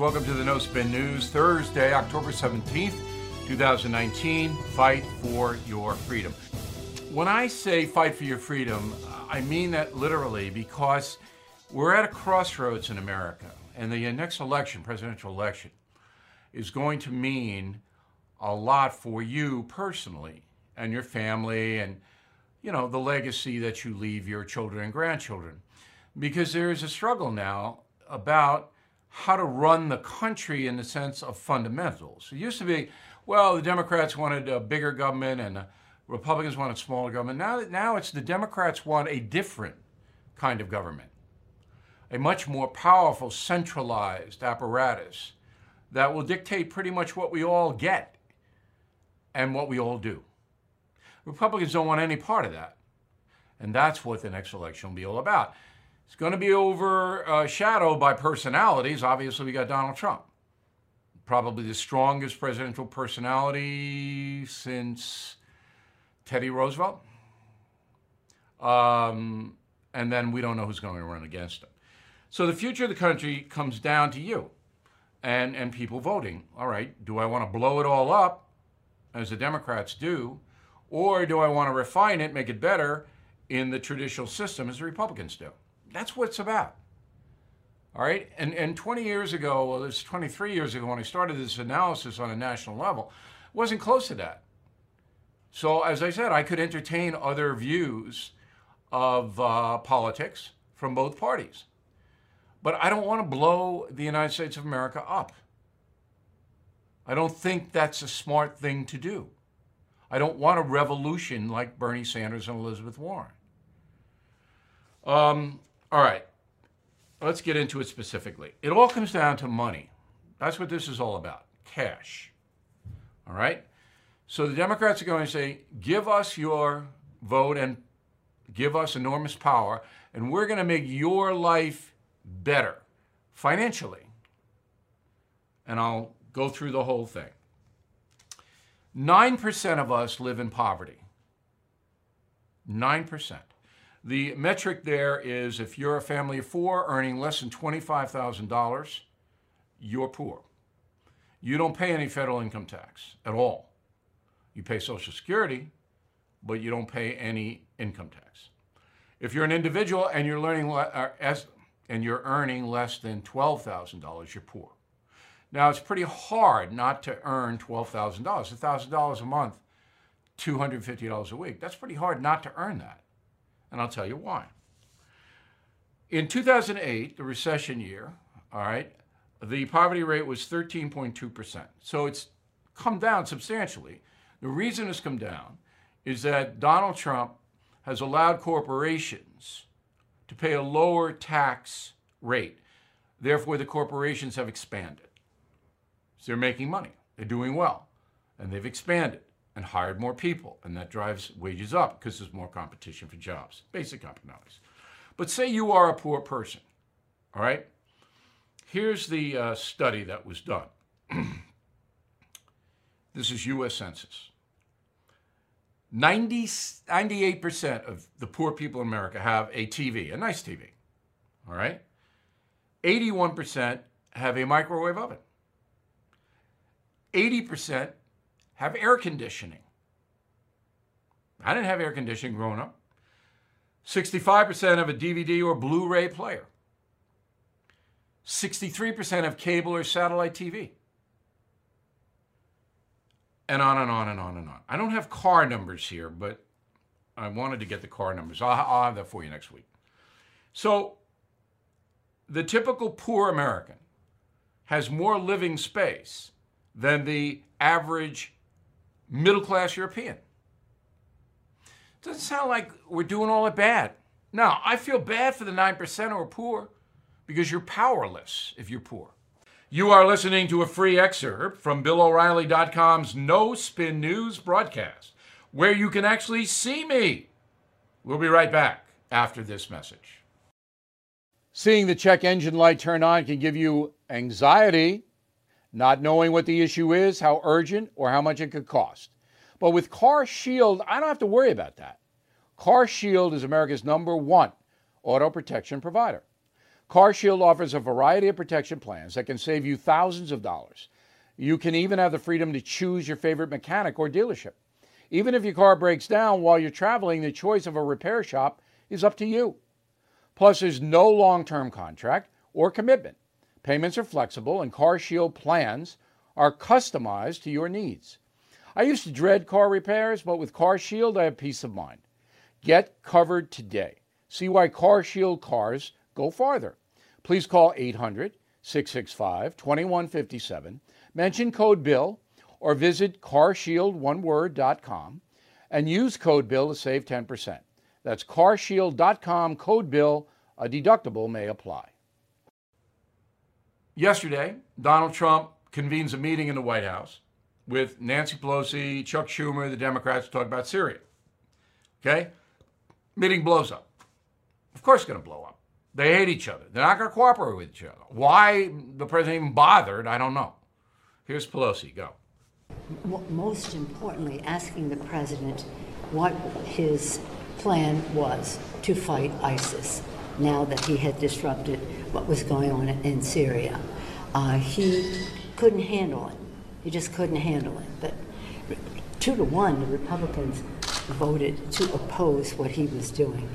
Welcome to the No Spin News, Thursday, October 17th, 2019. Fight for your freedom. When I say fight for your freedom, I mean that literally because we're at a crossroads in America, and the next election, presidential election, is going to mean a lot for you personally and your family and you know the legacy that you leave your children and grandchildren because there is a struggle now about how to run the country in the sense of fundamentals. It used to be, well, the Democrats wanted a bigger government and the Republicans wanted smaller government. Now, now it's the Democrats want a different kind of government, a much more powerful, centralized apparatus that will dictate pretty much what we all get and what we all do. Republicans don't want any part of that. And that's what the next election will be all about. It's going to be overshadowed by personalities. Obviously, we got Donald Trump, probably the strongest presidential personality since Teddy Roosevelt. Um, and then we don't know who's going to run against him. So the future of the country comes down to you and, and people voting. All right, do I want to blow it all up, as the Democrats do, or do I want to refine it, make it better in the traditional system, as the Republicans do? That's what it's about. All right. And, and 20 years ago, well, it's 23 years ago when I started this analysis on a national level, wasn't close to that. So, as I said, I could entertain other views of uh, politics from both parties. But I don't want to blow the United States of America up. I don't think that's a smart thing to do. I don't want a revolution like Bernie Sanders and Elizabeth Warren. Um, all right, let's get into it specifically. It all comes down to money. That's what this is all about cash. All right? So the Democrats are going to say, give us your vote and give us enormous power, and we're going to make your life better financially. And I'll go through the whole thing. 9% of us live in poverty. 9%. The metric there is if you're a family of four earning less than $25,000, you're poor. You don't pay any federal income tax at all. You pay Social Security, but you don't pay any income tax. If you're an individual and you're learning uh, as and you're earning less than $12,000, you're poor. Now, it's pretty hard not to earn $12,000. $1,000 a month, $250 a week. That's pretty hard not to earn that and I'll tell you why. In 2008, the recession year, all right, the poverty rate was 13.2%. So it's come down substantially. The reason it's come down is that Donald Trump has allowed corporations to pay a lower tax rate. Therefore, the corporations have expanded. So they're making money, they're doing well, and they've expanded and hired more people, and that drives wages up because there's more competition for jobs, basic economics. But say you are a poor person, all right? Here's the uh, study that was done. this is US Census. 90, 98% of the poor people in America have a TV, a nice TV, all right? 81% have a microwave oven. 80% have air conditioning. I didn't have air conditioning growing up. 65% have a DVD or Blu ray player. 63% have cable or satellite TV. And on and on and on and on. I don't have car numbers here, but I wanted to get the car numbers. I'll, I'll have that for you next week. So, the typical poor American has more living space than the average middle class European. Doesn't sound like we're doing all that bad. Now, I feel bad for the 9% who are poor because you're powerless if you're poor. You are listening to a free excerpt from BillO'Reilly.com's No Spin News broadcast, where you can actually see me. We'll be right back after this message. Seeing the check engine light turn on can give you anxiety not knowing what the issue is, how urgent, or how much it could cost. But with Car Shield, I don't have to worry about that. Car Shield is America's number one auto protection provider. CarShield offers a variety of protection plans that can save you thousands of dollars. You can even have the freedom to choose your favorite mechanic or dealership. Even if your car breaks down while you're traveling, the choice of a repair shop is up to you. Plus, there's no long term contract or commitment. Payments are flexible, and CarShield plans are customized to your needs. I used to dread car repairs, but with CarShield, I have peace of mind. Get covered today. See why CarShield cars go farther. Please call 800 665 2157, mention code BILL, or visit carshieldoneword.com and use code BILL to save 10%. That's carshield.com, code BILL. A deductible may apply. Yesterday, Donald Trump convenes a meeting in the White House with Nancy Pelosi, Chuck Schumer, the Democrats to talk about Syria. Okay? Meeting blows up. Of course, it's going to blow up. They hate each other. They're not going to cooperate with each other. Why the president even bothered, I don't know. Here's Pelosi. Go. Most importantly, asking the president what his plan was to fight ISIS now that he had disrupted what was going on in Syria. Uh, he couldn't handle it. He just couldn't handle it. But two to one, the Republicans voted to oppose what he was doing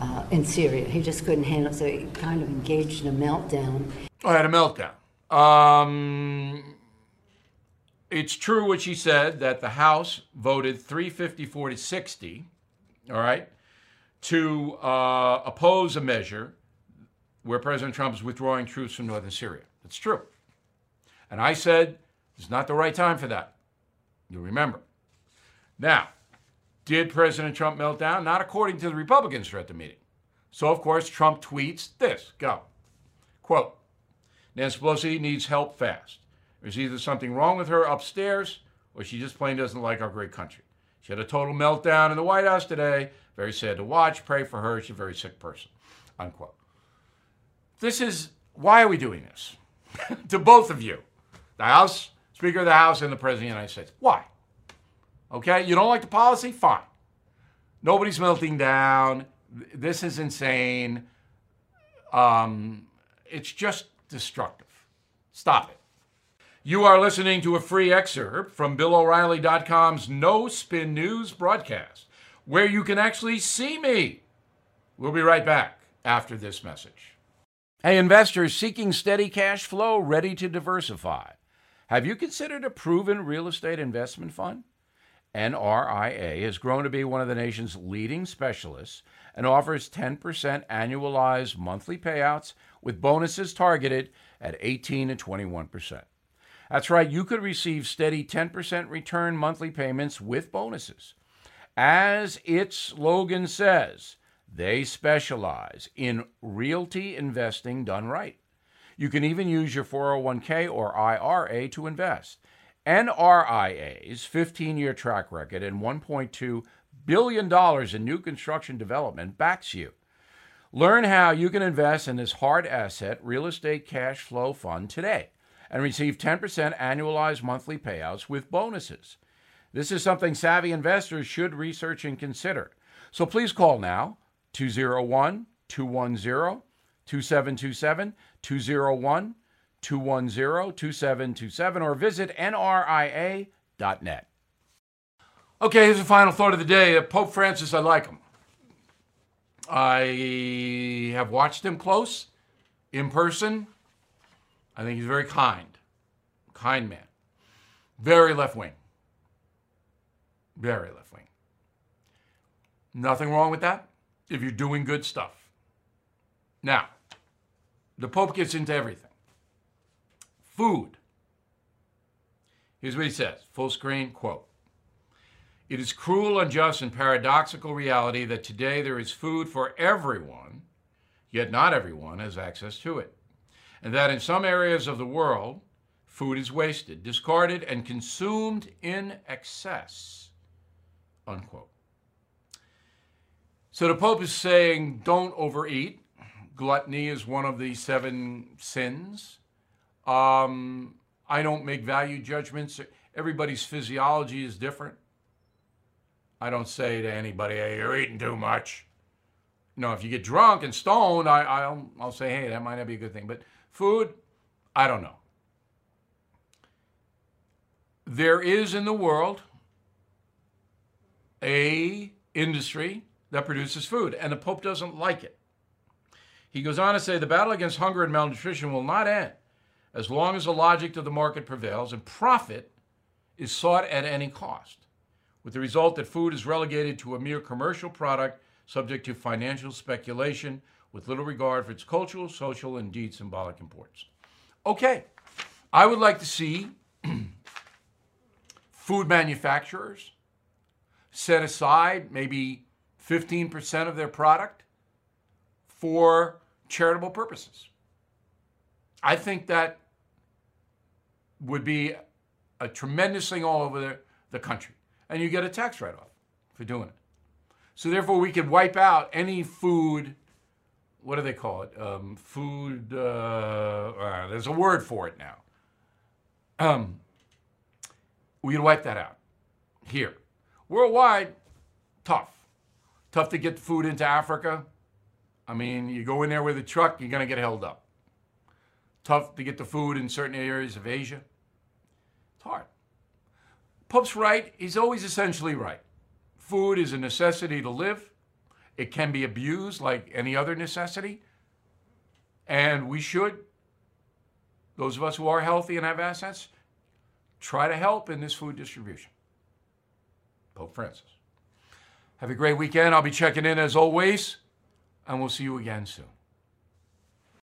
uh, in Syria. He just couldn't handle it, so he kind of engaged in a meltdown. I had a meltdown. Um, it's true what she said that the House voted 354 to 60, all right, to uh, oppose a measure where President Trump is withdrawing troops from northern Syria. That's true. And I said it's not the right time for that. You'll remember. Now, did President Trump melt down? Not according to the Republicans who at the meeting. So, of course, Trump tweets this go. Quote Nancy Pelosi needs help fast. There's either something wrong with her upstairs or she just plain doesn't like our great country. She had a total meltdown in the White House today. Very sad to watch. Pray for her. She's a very sick person. Unquote. This is why are we doing this? to both of you, the House, Speaker of the House, and the President of the United States. Why? Okay, you don't like the policy? Fine. Nobody's melting down. This is insane. Um, it's just destructive. Stop it. You are listening to a free excerpt from BillO'Reilly.com's No Spin News broadcast, where you can actually see me. We'll be right back after this message. Hey, investors seeking steady cash flow, ready to diversify. Have you considered a proven real estate investment fund? NRIA has grown to be one of the nation's leading specialists and offers 10% annualized monthly payouts with bonuses targeted at 18 and 21%. That's right, you could receive steady 10% return monthly payments with bonuses. As its slogan says, they specialize in realty investing done right. You can even use your 401k or IRA to invest. NRIA's 15 year track record and $1.2 billion in new construction development backs you. Learn how you can invest in this hard asset real estate cash flow fund today and receive 10% annualized monthly payouts with bonuses. This is something savvy investors should research and consider. So please call now 201 210 2727 201 210 2727 or visit nria.net. Okay, here's the final thought of the day. Pope Francis, I like him. I have watched him close, in person. I think he's very kind, kind man. Very left wing. Very left wing. Nothing wrong with that if you're doing good stuff. Now, the Pope gets into everything. Food. Here's what he says full screen quote. It is cruel, unjust, and paradoxical reality that today there is food for everyone, yet not everyone has access to it. And that in some areas of the world, food is wasted, discarded, and consumed in excess. Unquote. So the Pope is saying don't overeat. Gluttony is one of the seven sins. Um, I don't make value judgments. Everybody's physiology is different. I don't say to anybody, hey, you're eating too much. Know, if you get drunk and stoned, I, I'll, I'll say, hey, that might not be a good thing. But food, I don't know. There is in the world a industry that produces food, and the Pope doesn't like it. He goes on to say the battle against hunger and malnutrition will not end as long as the logic of the market prevails and profit is sought at any cost, with the result that food is relegated to a mere commercial product subject to financial speculation with little regard for its cultural, social, and indeed symbolic importance. Okay, I would like to see food manufacturers set aside maybe 15% of their product for charitable purposes. I think that would be a tremendous thing all over the, the country. And you get a tax write off for doing it. So, therefore, we could wipe out any food. What do they call it? Um, food. Uh, uh, there's a word for it now. Um, we could wipe that out here. Worldwide, tough. Tough to get food into Africa. I mean, you go in there with a truck, you're going to get held up. Tough to get the food in certain areas of Asia. It's hard. Pope's right. He's always essentially right. Food is a necessity to live. It can be abused like any other necessity. And we should, those of us who are healthy and have assets, try to help in this food distribution. Pope Francis. Have a great weekend. I'll be checking in as always, and we'll see you again soon.